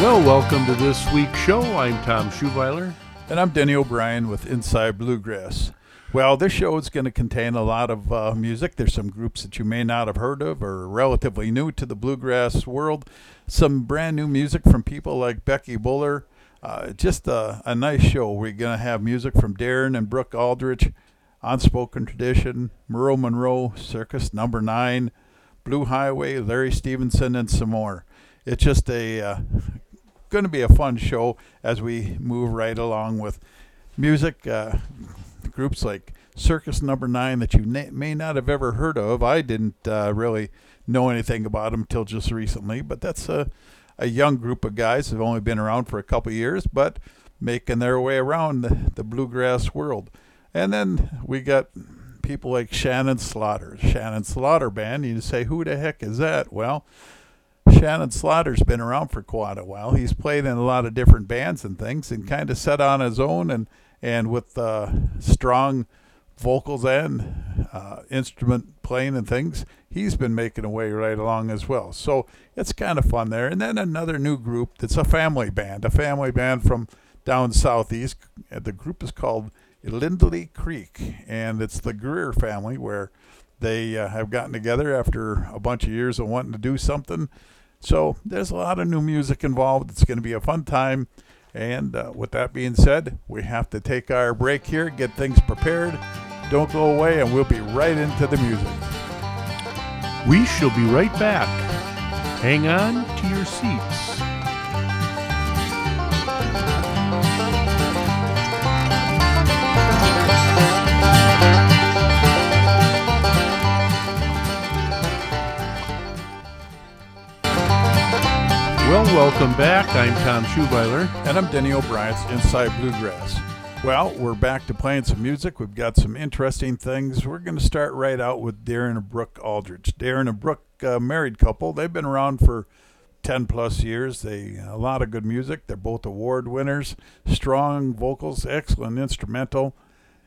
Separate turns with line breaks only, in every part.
Well, welcome to this week's show. I'm Tom Schuweiler.
And I'm Denny O'Brien with Inside Bluegrass. Well, this show is going to contain a lot of uh, music. There's some groups that you may not have heard of or relatively new to the bluegrass world. Some brand new music from people like Becky Buller. Uh, just a, a nice show. We're going to have music from Darin and Brooke Aldridge, Unspoken Tradition, Merle Monroe, Circus Number Nine, Blue Highway, Larry Stephenson, and some more. It's just a uh, going to be a fun show as we move right along with music. Uh, groups like Circus Number Nine that you na- may not have ever heard of. I didn't uh, really know anything about them until just recently, but that's a, a young group of guys who've only been around for a couple years, but making their way around the, the bluegrass world. And then we got people like Shannon Slaughter, Shannon Slaughter Band. You say, who the heck is that? Well, Shannon Slaughter's been around for quite a while. He's played in a lot of different bands and things, and kind of set on his own and and with uh, strong vocals and uh, instrument playing and things, he's been making a way right along as well. So it's kind of fun there. And then another new group that's a family band, a family band from down southeast. The group is called Lindley Creek, and it's the Greer family where they uh, have gotten together after a bunch of years of wanting to do something. So there's a lot of new music involved. It's going to be a fun time. And uh, with that being said, we have to take our break here, get things prepared. Don't go away, and we'll be right into the music.
We shall be right back. Hang on to your seats. Well, welcome back. I'm Tom Schuweiler.
And I'm Denny O'Brien's Inside Bluegrass. Well, we're back to playing some music. We've got some interesting things. We're going to start right out with Darin and Brooke Aldridge. Darin and Brooke, uh, married couple. They've been around for 10 plus years. They a lot of good music. They're both award winners, strong vocals, excellent instrumental.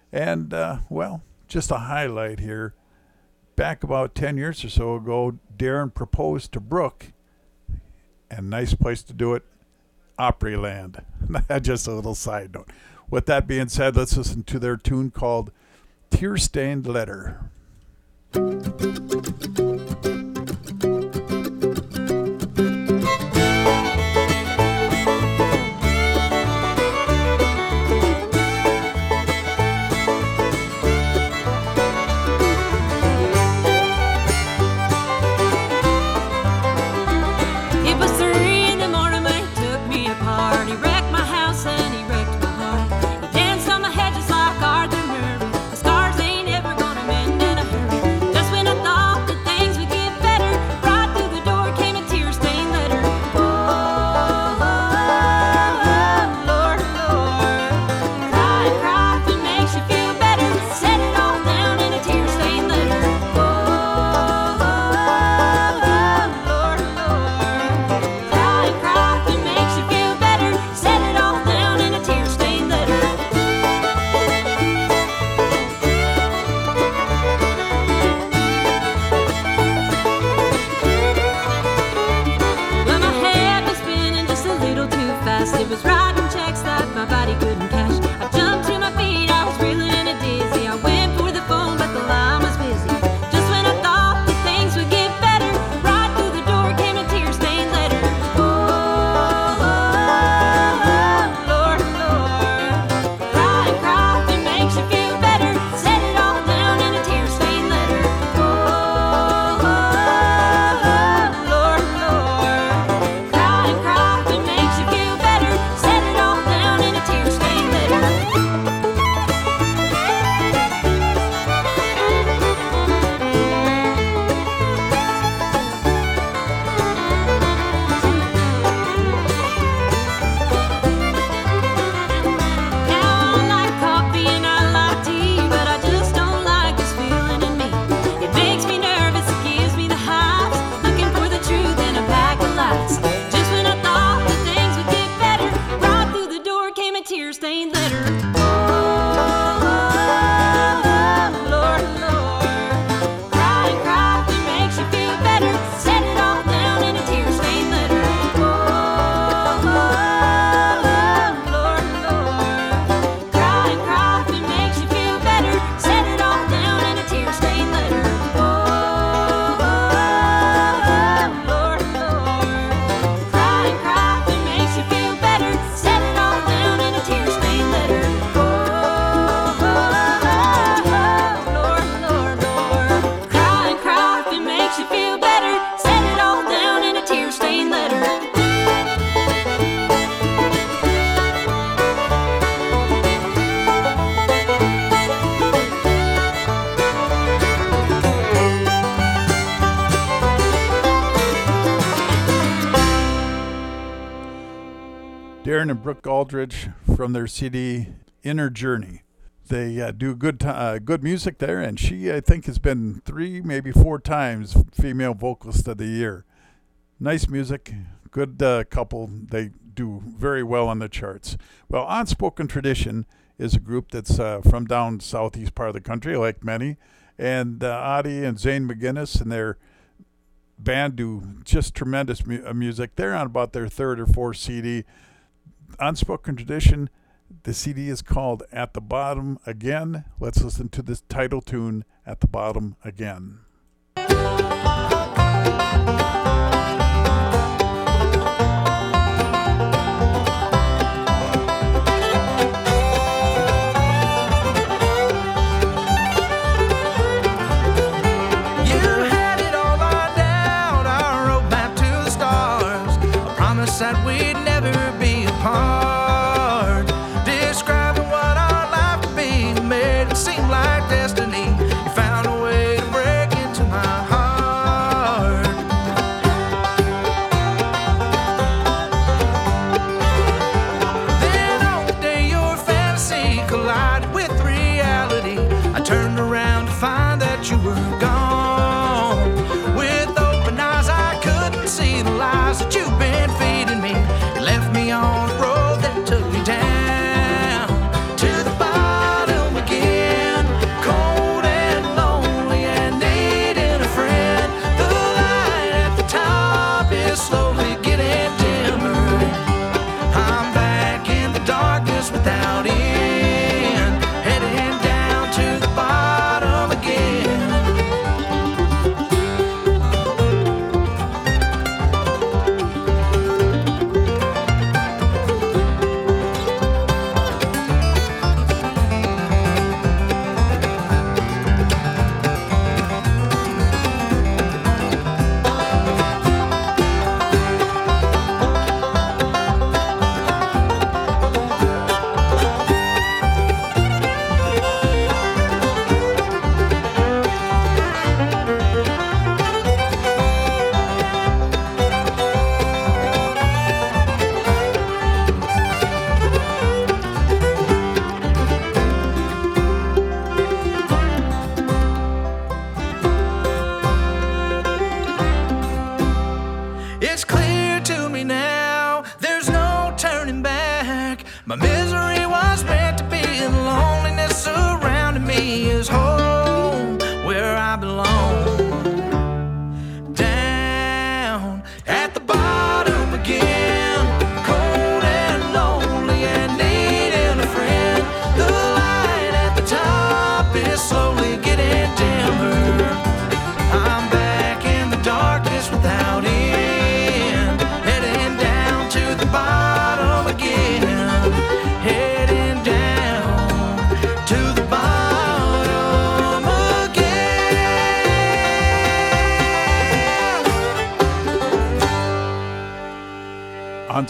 And, uh, well, just a highlight here. Back about 10 years or so ago, Darin proposed to Brooke and nice place to do it, Opryland. Just a little side note. With that being said, let's listen to their tune called Tear Stained Letter.
And
Brooke Aldridge from their CD Inner Journey. They uh, do good ti uh, good music there, and she I think has been three, maybe four times female vocalist of the year. Nice music, good uh, couple. They do very well on the charts. Well, Unspoken Tradition is a group that's uh, from down southeast part of the country, like many, and uh, Audie and Zane McGinnis and their band do just tremendous mu- uh, music. They're on about their third or fourth CD. Unspoken Tradition. The CD is called At the Bottom Again. Let's listen to this title tune, At the Bottom Again.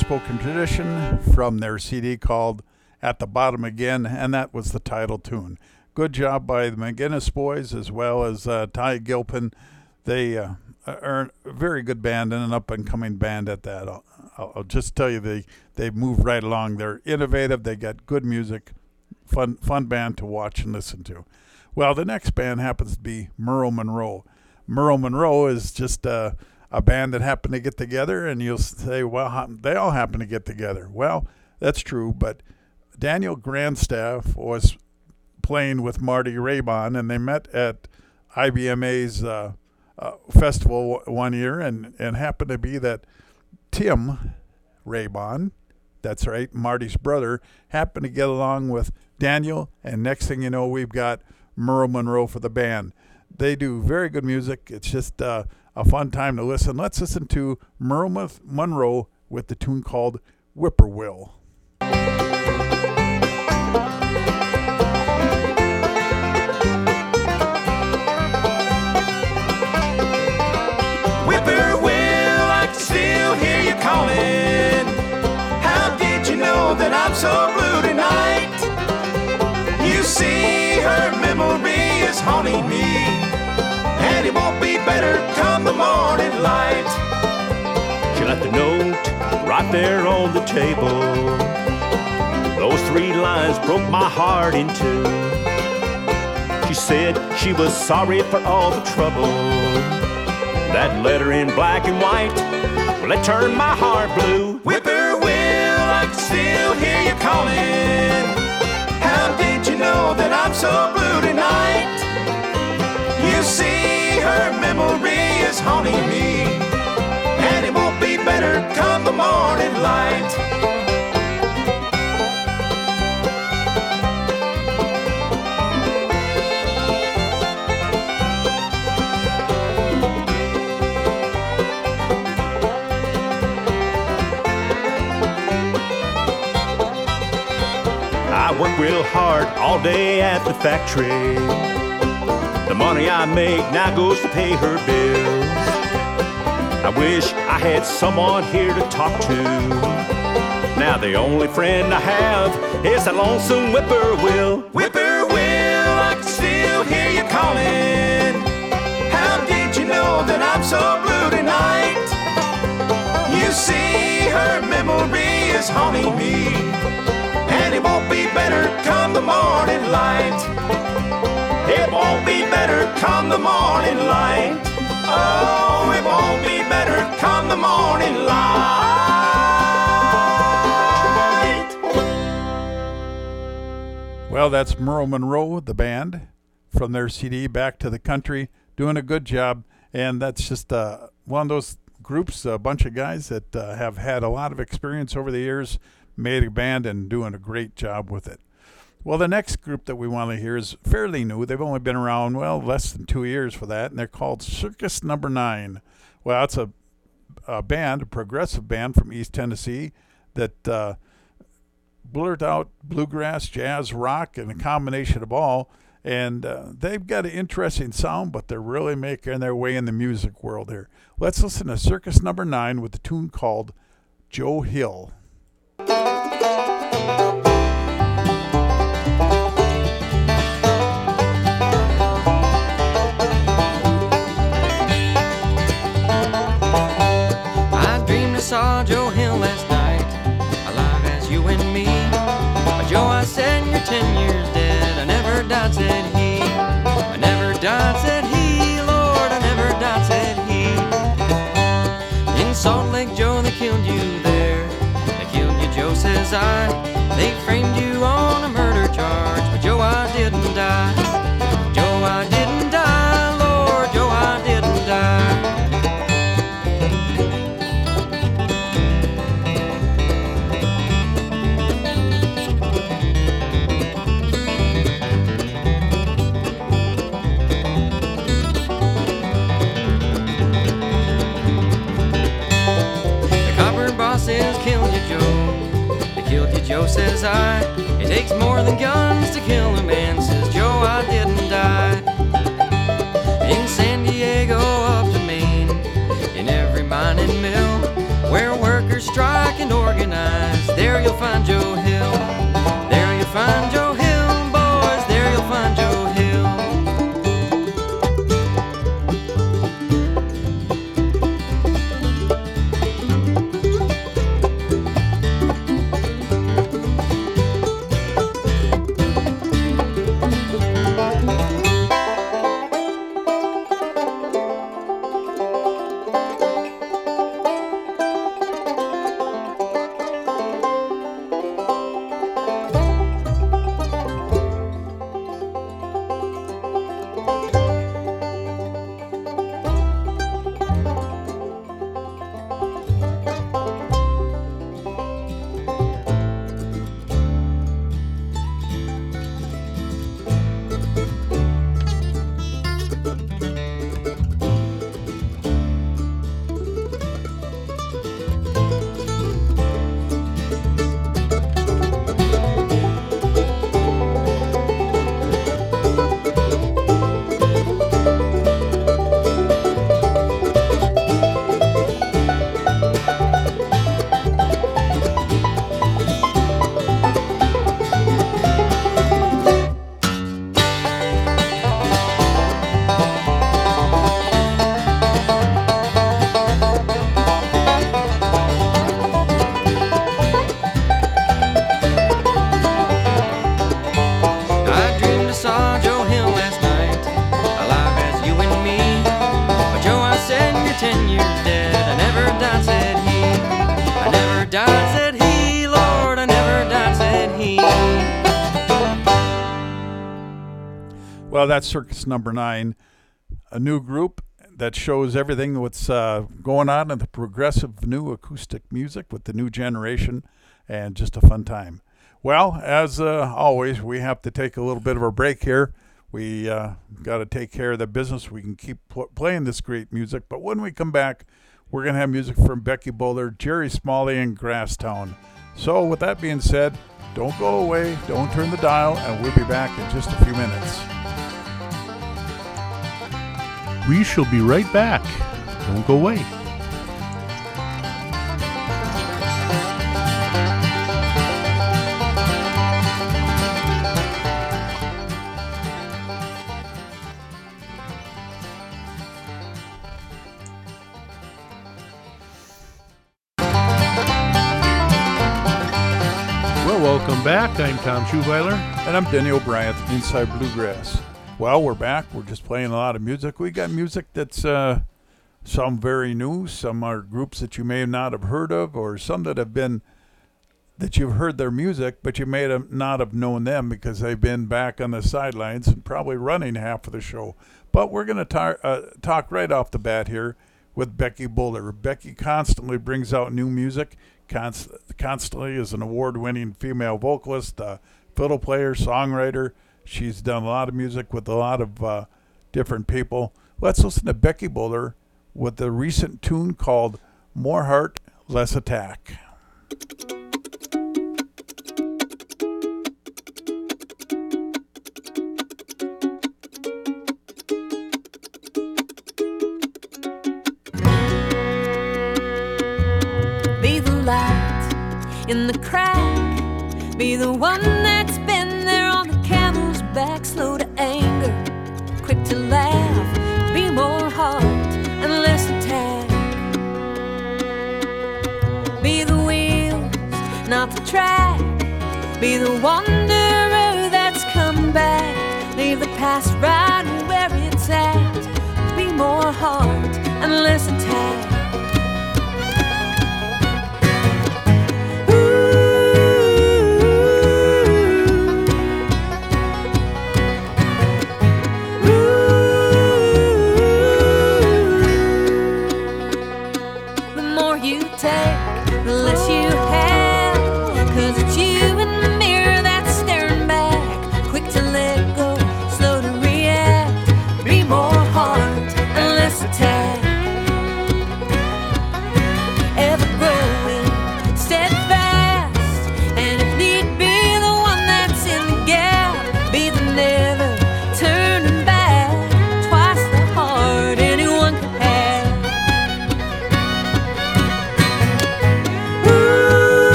Unspoken Tradition from their CD called At the Bottom Again, and that was the title tune. Good job by the McGinnis boys as well as uh, Ty Gilpin. They uh, are a very good band and an up and coming band at that. I'll, I'll I'll just tell you, they, they move right along. They're innovative, they got good music, fun, fun band to watch and listen to. Well, the next band happens to be Merle Monroe. Merle Monroe is just uh, a band that happened to get together, and you'll say, well, they all happen to get together. Well, that's true, but Daniel Grindstaff was playing with Marty Raybon, and they met at IBMA's uh, uh, festival one year, and, and happened to be that Tim Raybon, that's right, Marty's brother, happened to get along with Daniel, and next thing you know, we've got Merle Monroe for the band. They do very good music. It's just uh, a fun time to listen. Let's listen to Merle Mon- Monroe with the tune called Whippoorwill.
Whippoorwill, I can still hear you calling. How did you know that I'm so blue tonight? You see, her memory is haunting me, better come the morning light.
She left a note right there on the table. Those three lines broke my heart in two. She said she was sorry for all the trouble. That letter in black and white, well, it turned my heart blue.
Whippoorwill, I can still hear you calling. How did you know that I'm so blue tonight? Her memory is haunting me, and it won't be better come the morning light.
I work real hard all day at the factory. Money I make now goes to pay her bills. I wish I had someone here to talk to. Now the only friend I have is that lonesome whippoorwill.
Whippoorwill, I can still hear you calling. How did you know that I'm so blue tonight? You see, her memory is haunting me, and it won't be better come the morning light. Won't be better come the morning light. Oh, it won't be better come the morning light.
Well, that's Merle Monroe, the band, from their CD Back to the Country, doing a good job. And that's just uh, one of those groups, a bunch of guys that uh, have had a lot of experience over the years, made a band, and doing a great job with it. Well, the next group that we want to hear is fairly new. They've only been around, well, less than two years for that, and they're called Circus Number Nine. Well, it's a, a band, a progressive band from East Tennessee that uh, blurt out bluegrass, jazz, rock, and a combination of all. And uh, they've got an interesting sound, but they're really making their way in the music world here. Let's listen to Circus Number Nine with a tune called Joe Hill.
Saw Joe Hill last night, alive as you and me. But Joe, I said, you're ten years dead. I never died, said he. I never died, said he. Lord, I never died, said he. In Salt Lake, Joe, they killed you there. They killed you, Joe, says I. They framed you on a murder charge, but Joe, I didn't die. Joe. They killed you, Joe, says I. It takes more than guns to kill a man, says Joe. I didn't die. In San Diego, up to Maine, in every mining mill, where workers strike and organize, there you'll find Joe Hill. There you'll find Joe
Well, that's Circus Number Nine, a new group that shows everything what's uh, going on in the progressive new acoustic music with the new generation, and just a fun time. Well, as uh, always, we have to take a little bit of a break here. We uh, got to take care of the business. We can keep pl- playing this great music, but when we come back, we're going to have music from Becky Buller, Jerry Smalley, and Grasstowne. So, with that being said, don't go away, don't turn the dial, and we'll be back in just a few minutes.
We shall be right back. Don't go away. Well, welcome back. I'm Tom Schuweiler.
And I'm Denny O'Brien Inside Bluegrass. Well, we're back. We're just playing a lot of music. We got music that's uh, some very new, some are groups that you may not have heard of, or some that have been that you've heard their music, but you may have not have known them because they've been back on the sidelines and probably running half of the show. But we're going to tar- uh, talk right off the bat here with Becky Buller. Becky constantly brings out new music. Const- constantly is an award-winning female vocalist, uh, fiddle player, songwriter. She's done a lot of music with a lot of uh, different people. Let's listen to Becky Buller with a recent tune called "More Heart, Less Attack."
Be the light in the crack. Be the one quick to laugh. Be more heart and less attack. Be the wheels, not the track. Be the wanderer that's come back. Leave the past right where it's at. Be more heart and less attack.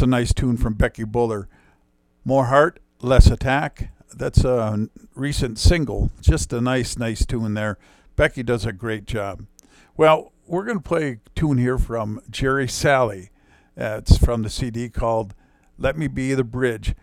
That's
a nice tune from Becky Buller. More heart, less attack. That's a recent single. Just a nice, nice tune there. Becky does a great job. Well, we're going to play a tune here from Jerry Salley. Uh, it's from the CD called Let Me Be the Bridge.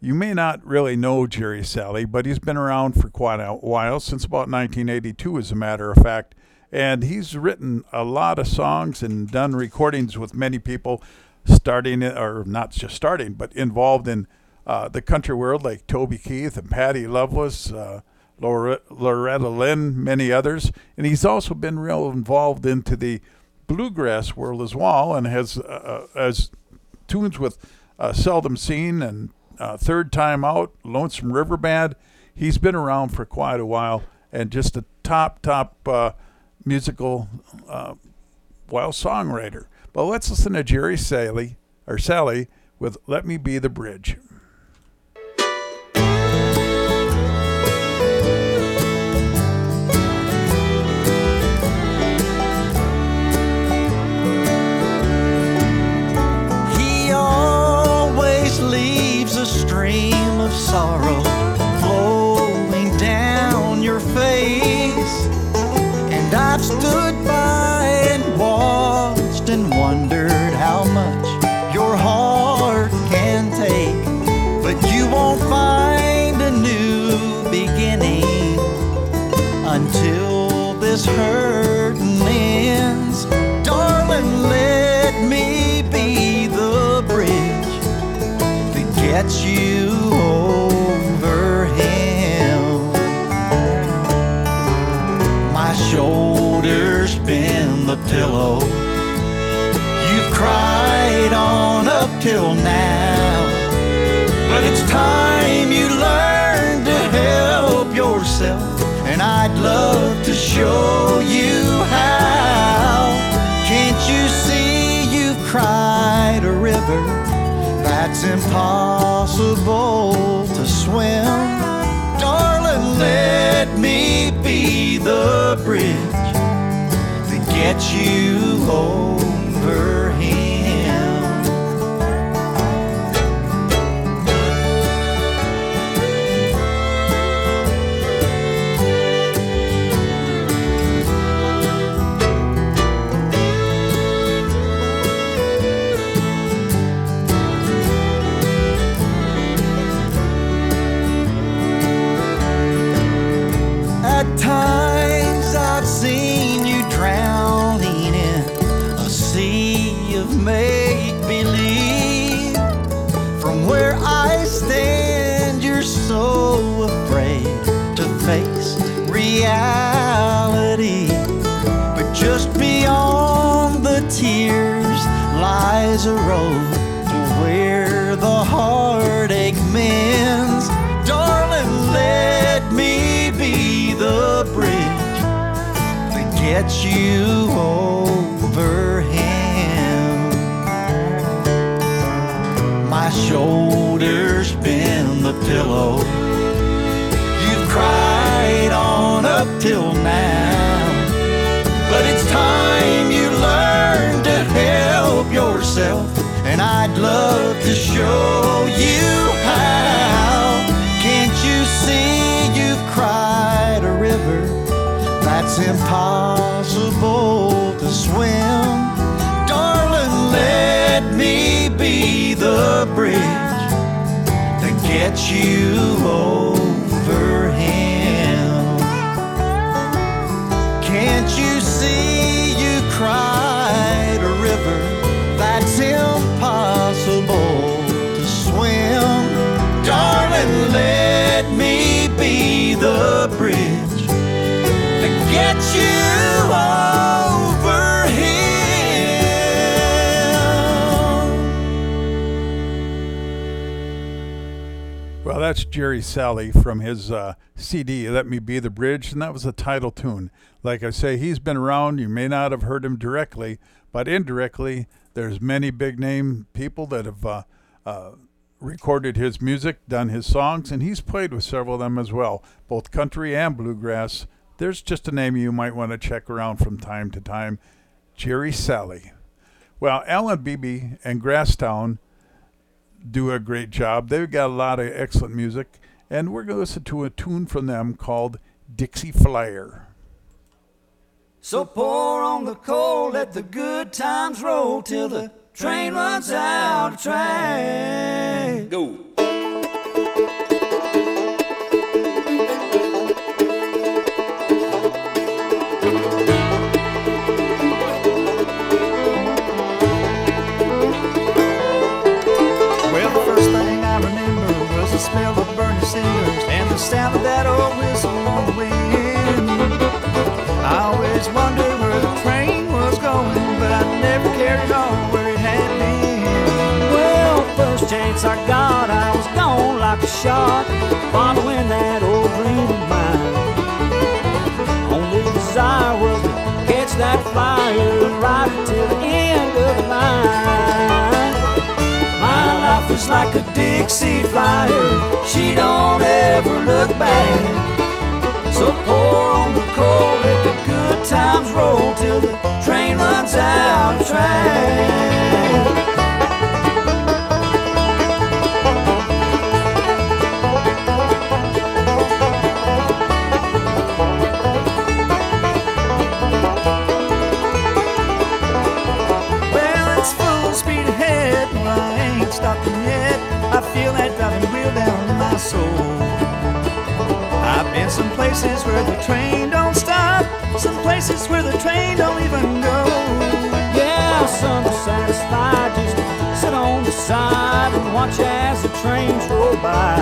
You may not really know Jerry Salley, but he's been around for quite a while, since about 1982, as a matter of fact. And he's written a lot of songs and done recordings with many people, starting, or not just starting, but involved in uh, the country world, like Toby Keith and Patty Loveless, uh, Lore- Loretta Lynn, many others. And he's also been real involved into the bluegrass world as well, and has uh, has tunes with uh, Seldom Seen and uh, Third Time Out, Lonesome River Band. He's been around for quite a while, and just a top top uh, musical, uh, well, songwriter. But let's listen to Jerry Salley or Sally with "Let Me Be the Bridge."
He always leaves a stream of sorrow flowing down your face. And I've stood this hurting ends. Darling, let me be the bridge that gets you over him. My shoulder's been the pillow you've cried on up till now. To show you how. Can't you see you've cried a river that's impossible to swim? Darling, let me be the bridge that gets you over reality. But just beyond the tears lies a road to where the heartache mends. Darling, let me be the bridge that gets you over him. My shoulder's show you how. Can't you see you've cried a river that's impossible to swim? Darling, let me be the bridge that gets you over get you over. Well, that's
Jerry Salley from his uh, CD, Let Me Be the Bridge, and that was the title tune. Like I say, he's been around. You may not have heard him directly, but indirectly, there's many big name people that have. Uh, uh, recorded his music, done his songs, and he's played with several of them as well, both country and bluegrass. There's just a name you might want to check around from time to time Jerry Salley. Well, Alan Bibey and Grasstowne do a great job. They've got a lot of excellent music, and we're going to listen to a tune from them called Dixie Flyer.
So pour on the coal, let the good times roll till the train runs out of track.
Go.
Sound of that old whistle on the wind. I always wondered where the train was going, but I never carried on where it had been. Well, first chance I got, I was gone like a shot, following that old dream of mine. Only desire was to catch that flyer it till the end of the line. My life is like a Dixie flyer. She don't till the train runs out of track. Well, it's full speed ahead. Well, I ain't stopping yet. I feel that driving wheel down in my soul. I've been some places where the train places where the train don't even go. Yeah, some are satisfied just sit on the side and watch as the trains roll by.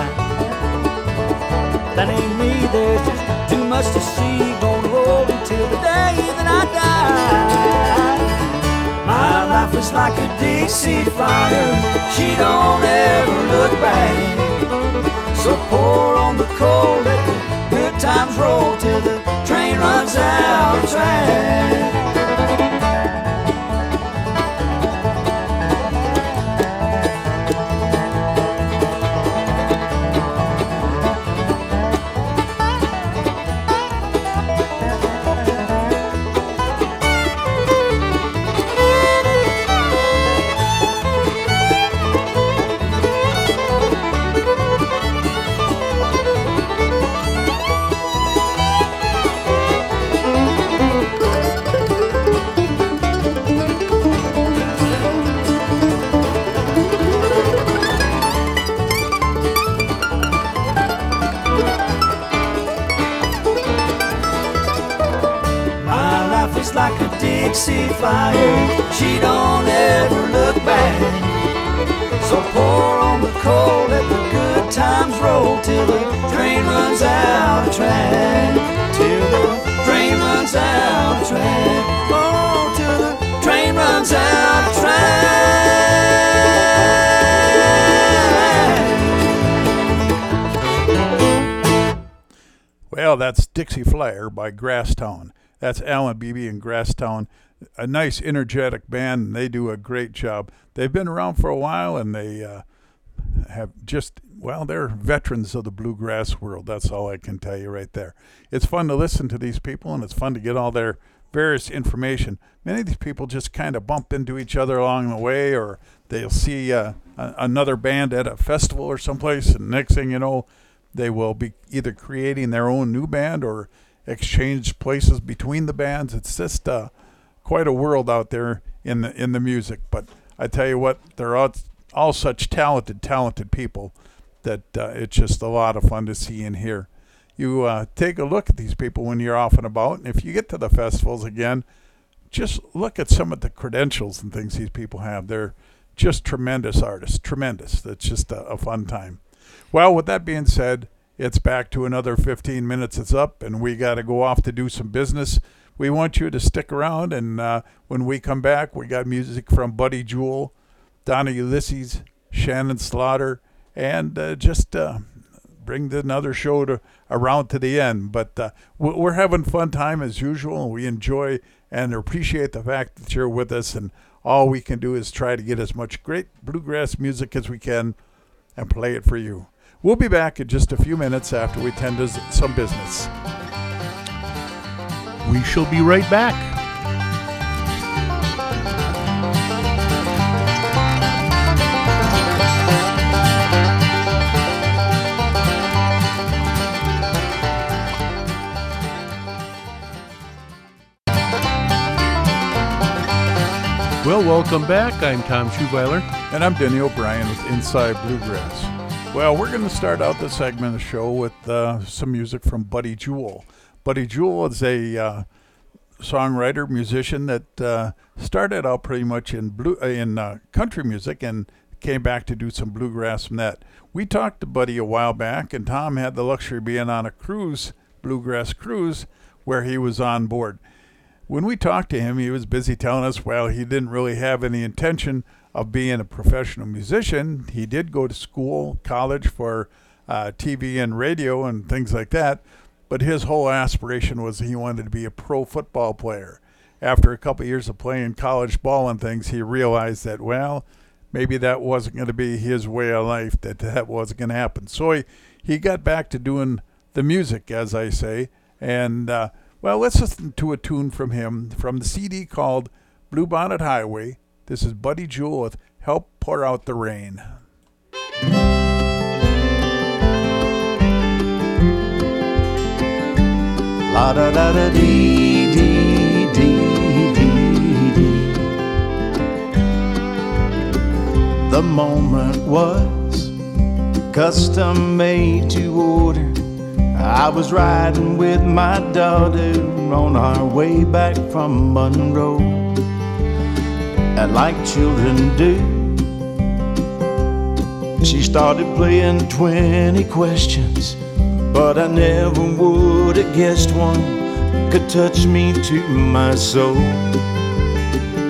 That ain't me, there's just too much to see. Gonna roll until the day that I die. My life is like a Dixie flyer. She don't ever look back. So pour on the coal, let the good times roll till the runs out of track. Dixie Flyer
by Grasstowne. That's Alan Bibey and Grasstowne. A nice, energetic band, and they do a great job. They've been around for a while, and they uh, have just, well, they're veterans of the bluegrass world. That's all I can tell you right there. It's fun to listen to these people, and it's fun to get all their various information. Many of these people just kind of bump into each other along the way, or they'll see uh, a- another band at a festival or someplace, and next thing you know, they will be either creating their own new band or exchange places between the bands. It's just uh, quite a world out there in the in the music. But I tell you what, they're all, all such talented, talented people that uh, it's just a lot of fun to see and hear. You uh, take a look at these people when you're off and about, and if you get to the festivals again, just look at some of the credentials and things these people have. They're just tremendous artists, tremendous. It's just a, a fun time. Well, with that being said, it's back to another 15 minutes. It's up, and we got to go off to do some business. We want you to stick around, and uh, when we come back, we got music from Buddy Jewell, Donna Ulisse, Shannon Slaughter, and uh, just uh, bring another show to around to the end. But uh, we- we're having fun time as usual, we enjoy and appreciate the fact that you're with us. And all we can do is try to get as much great bluegrass music as we can and play it for you. We'll be back in just a few minutes after we tend to some business.
We shall be right back. Well, welcome back. I'm Tom Schubeiler.
And I'm Denny O'Brien with Inside Bluegrass. Well, we're going to start out the segment of the show with uh, some music from Buddy Jewell. Buddy Jewell is a uh, songwriter, musician that uh, started out pretty much in blue uh, in uh, country music and came back to do some bluegrass from that. We talked to Buddy a while back, and Tom had the luxury of being on a cruise, bluegrass cruise, where he was on board. When we talked to him, he was busy telling us, well, he didn't really have any intention of being a professional musician. He did go to school, college for uh, TV and radio and things like that, but his whole aspiration was he wanted to be a pro football player. After a couple years of playing college ball and things, he realized that, well, maybe that wasn't going to be his way of life, that that wasn't going to happen. So he, he got back to doing the music, as I say, and uh, well, let's listen to a tune from him from the CD called Bluebonnet Highway. This is Buddy Jewell with Help Pour Out the Rain.
La da da da dee dee dee dee dee. The moment was custom made to order. I was riding with my daughter on our way back from Monroe. And like children do, she started playing 20 questions. But I never would have guessed one could touch me to my soul.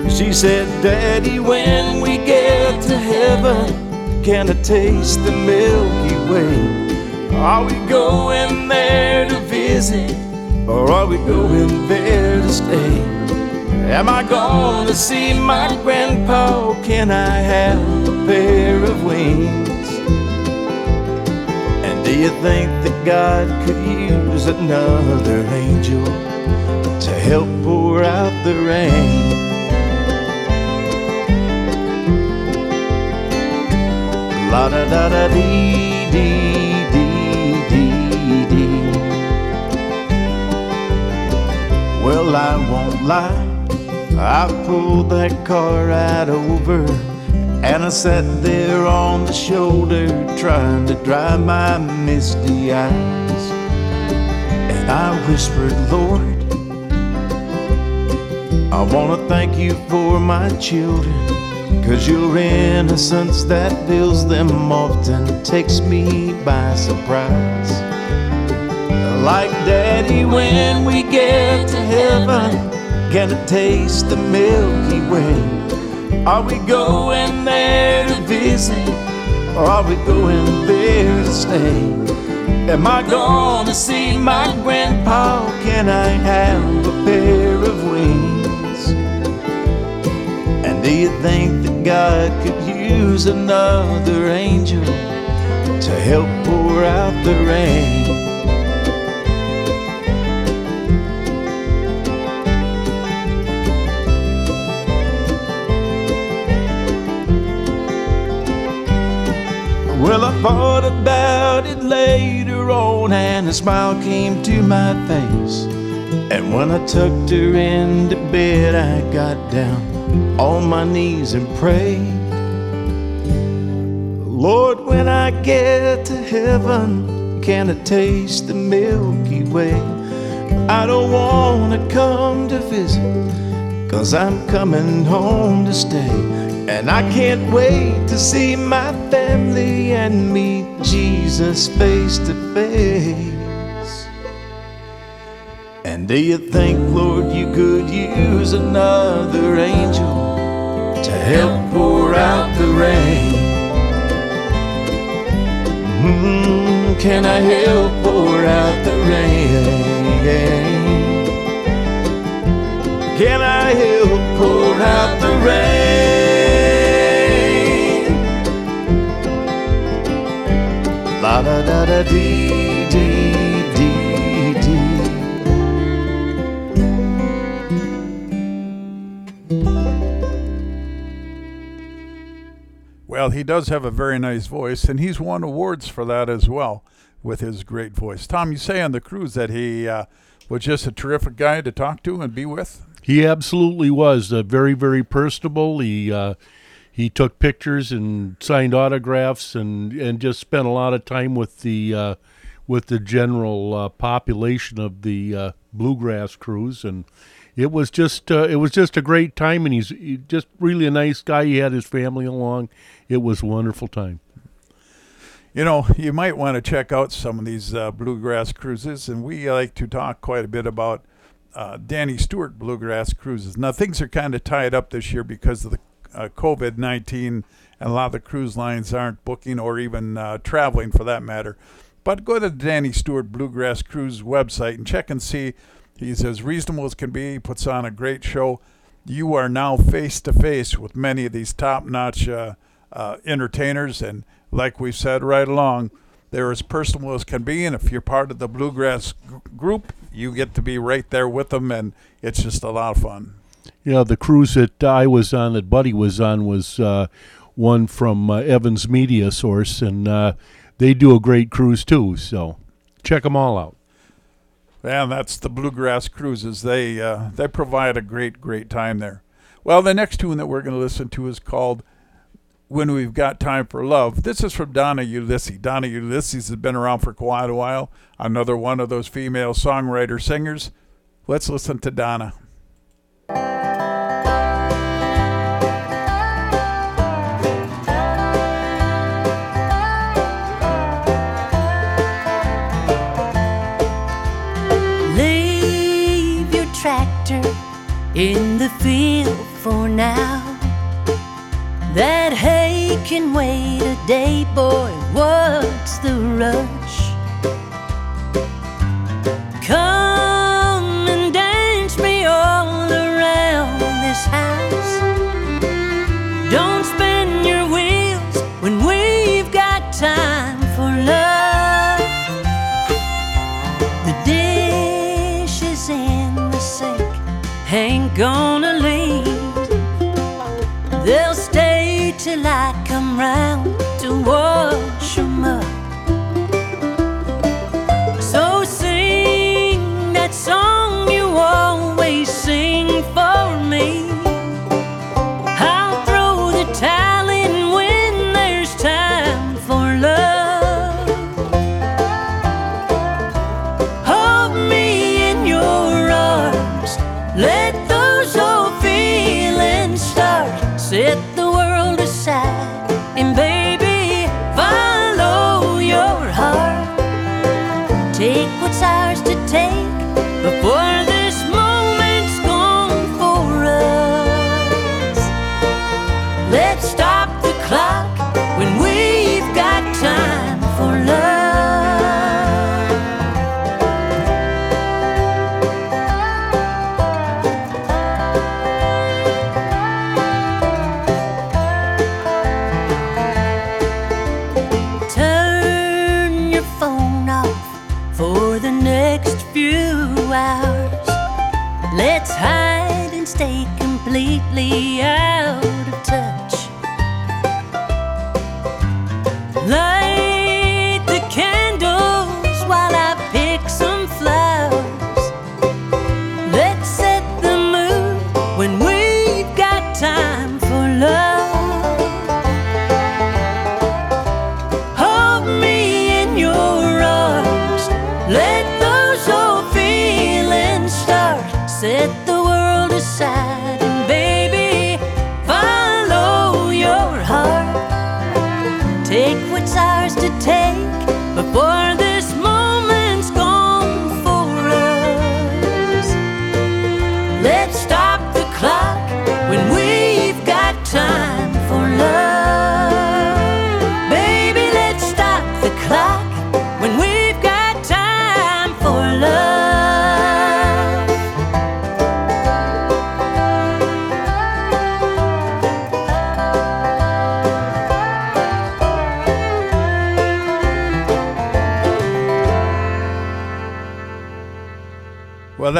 She said, Daddy, when we get to heaven, can I taste the Milky Way? Are we going there to visit, or are we going there to stay? Am I gonna see my grandpa? Can I have a pair of wings? And do you think that God could use another angel to help pour out the rain? La da da da dee dee dee Well, I won't lie, I pulled that car right over. And I sat there on the shoulder trying to dry my misty eyes. And I whispered, Lord, I want to thank you for my children. Cause your innocence that fills them often takes me by surprise. Like daddy, when we get to heaven, can I taste the Milky Way? Are we going there to visit? Or are we going there to stay? Am I gonna see my grandpa? Can I have a pair of wings? And do you think that God could use another angel to help pour out the rain? Thought about it later on, and a smile came to my face. And when I tucked her into bed, I got down on my knees and prayed. Lord, when I get to heaven, can I taste the Milky Way? I don't want to come to visit, cause I'm coming home to stay. And I can't wait to see my family and meet Jesus face to face. And do you think, Lord, you could use another angel to help pour out the rain? Mm, can I help pour out the rain? Can I help pour out the rain? La da da da dee dee dee dee.
Well, he does have a very nice voice, and he's won awards for that as well with his great voice. Tom, you say on the cruise that he uh, was just a terrific guy to talk to and be with.
He absolutely was uh, very, very personable. He uh, he took pictures and signed autographs and, and just spent a lot of time with the uh, with the general uh, population of the uh, bluegrass cruise, and it was just uh, it was just a great time. And he's he just really a nice guy. He had his family along. It was a wonderful time.
You know, you might want to check out some of these uh, bluegrass cruises, and we like to talk quite a bit about uh, Danny Stewart bluegrass cruises. Now, things are kind of tied up this year because of the uh, COVID 19, and a lot of the cruise lines aren't booking or even uh, traveling for that matter. But go to the Danny Stewart Bluegrass Cruise website and check and see. He's as reasonable as can be. He puts on a great show. You are now face to face with many of these top notch uh, uh, entertainers. And like we've said right along, they're as personal as can be. And if you're part of the bluegrass g- group, you get to be right there with them. And it's just a lot of fun.
Know, the cruise that I was on, that Buddy was on, was uh, one from uh, Evans Media Source, and uh, they do a great cruise too. So check them all out.
And that's the bluegrass cruises. They uh, they provide a great great time there. Well, the next tune that we're going to listen to is called "When We've Got Time for Love." This is from Donna Ulisse. Donna Ulisse has been around for quite a while. Another one of those female songwriter singers. Let's listen to Donna.
In the field for now. That hay can wait a day, boy. What's the rush?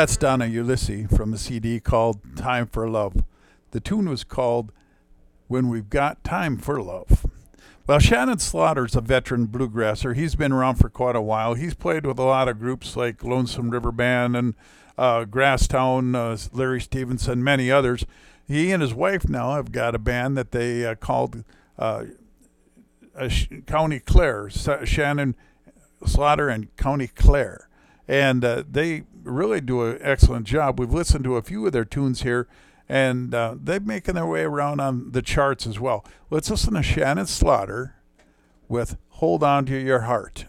That's Donna Ulisse from a CD called Time for Love. The tune was called When We've Got Time for Love. Well, Shannon Slaughter's a veteran bluegrasser. He's been around for quite a while. He's played with a lot of groups like Lonesome River Band and uh, Grasstowne, uh, Larry Stephenson, many others. He and his wife now have got a band that they uh, called uh, County Clare, Shannon Slaughter and County Clare. And uh, they really do an excellent job. We've listened to a few of their tunes here, and uh, they're making their way around on the charts as well. Let's listen to Shannon Slaughter with Hold On to Your Heart.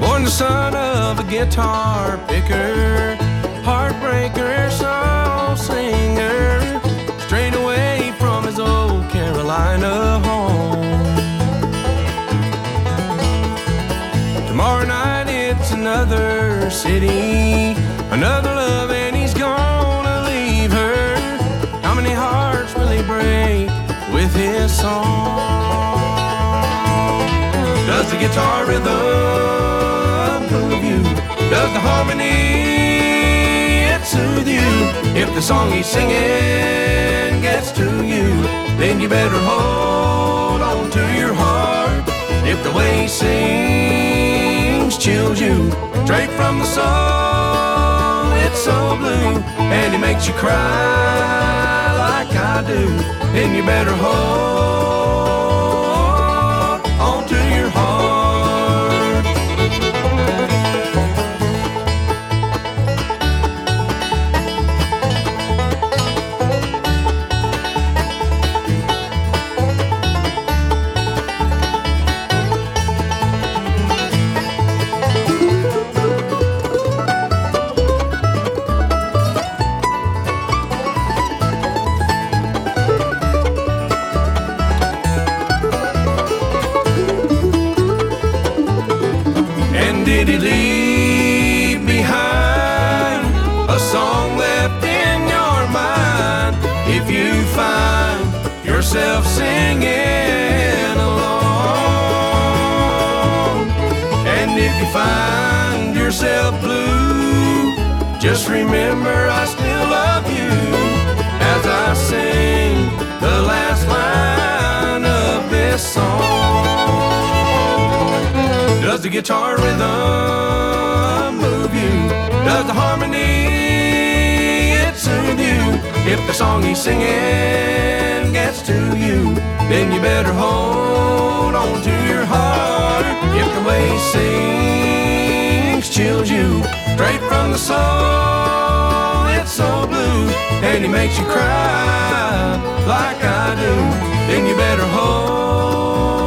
Born the son of a guitar picker, heartbreaker, soul singer, city, another love, and he's gonna leave her. How many hearts will he break with his song? Does the guitar rhythm move you? Does the harmony it soothe you? If the song he's singing gets to you, then you better hold on to your heart. If the way he sings chills you. Straight from the soul, it's so blue, and he makes you cry like I do, then you better hold yourself singing along, and if you find yourself blue, just remember I still love you as I sing the last line of this song. Does the guitar rhythm move you? Does the harmony soothe you? If the song he's singing to you, then you better hold on to your heart. If the way he sings chills you straight from the soul, it's so blue, and he makes you cry like I do, then you better hold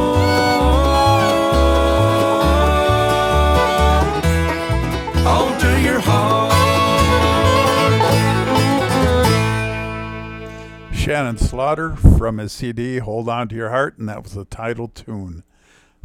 Shannon Slaughter from his CD Hold On to Your Heart, and that was the title tune.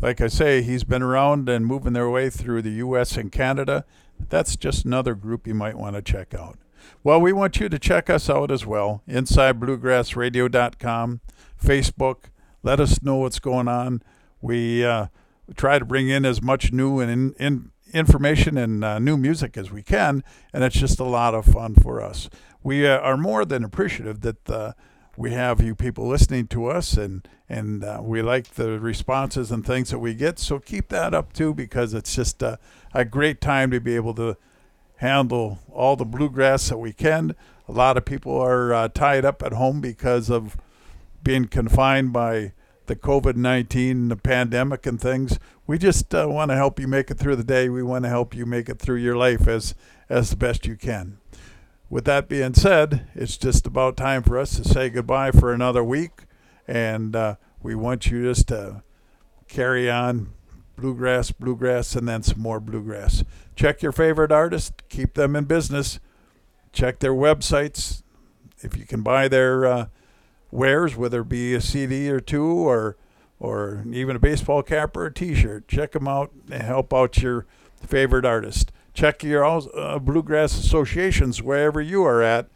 Like I say, he's been around and moving their way through the U.S. and Canada. That's just another group you might want to check out. Well, we want you to check us out as well. InsideBluegrassRadio.com, Facebook. Let us know what's going on. We uh, try to bring in as much new and in, in information and uh, new music as we can, and it's just a lot of fun for us. We uh, are more than appreciative that uh, we have you people listening to us, and and uh, we like the responses and things that we get. So keep that up too, because it's just uh, a great time to be able to handle all the bluegrass that we can. A lot of people are uh, tied up at home because of being confined by the COVID 19, the pandemic, and things. We just uh, want to help you make it through the day. We want to help you make it through your life as, as the best you can. With that being said, it's just about time for us to say goodbye for another week. And uh, we want you just to carry on bluegrass, bluegrass, and then some more bluegrass. Check your favorite artist, keep them in business. Check their websites. If you can buy their uh, wares, whether it be a CD or two or or even a baseball cap or a T-shirt, check them out and help out your favorite artist. Check your uh, bluegrass associations wherever you are at.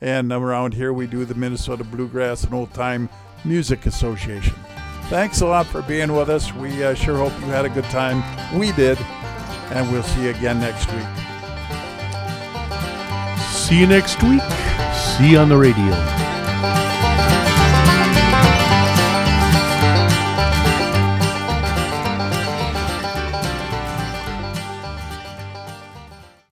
And around here, we do the Minnesota Bluegrass and Old Time Music Association. Thanks a lot for being with us. We uh, sure hope you had a good time. We did. And we'll see you again next week.
See you next week. See you on the radio.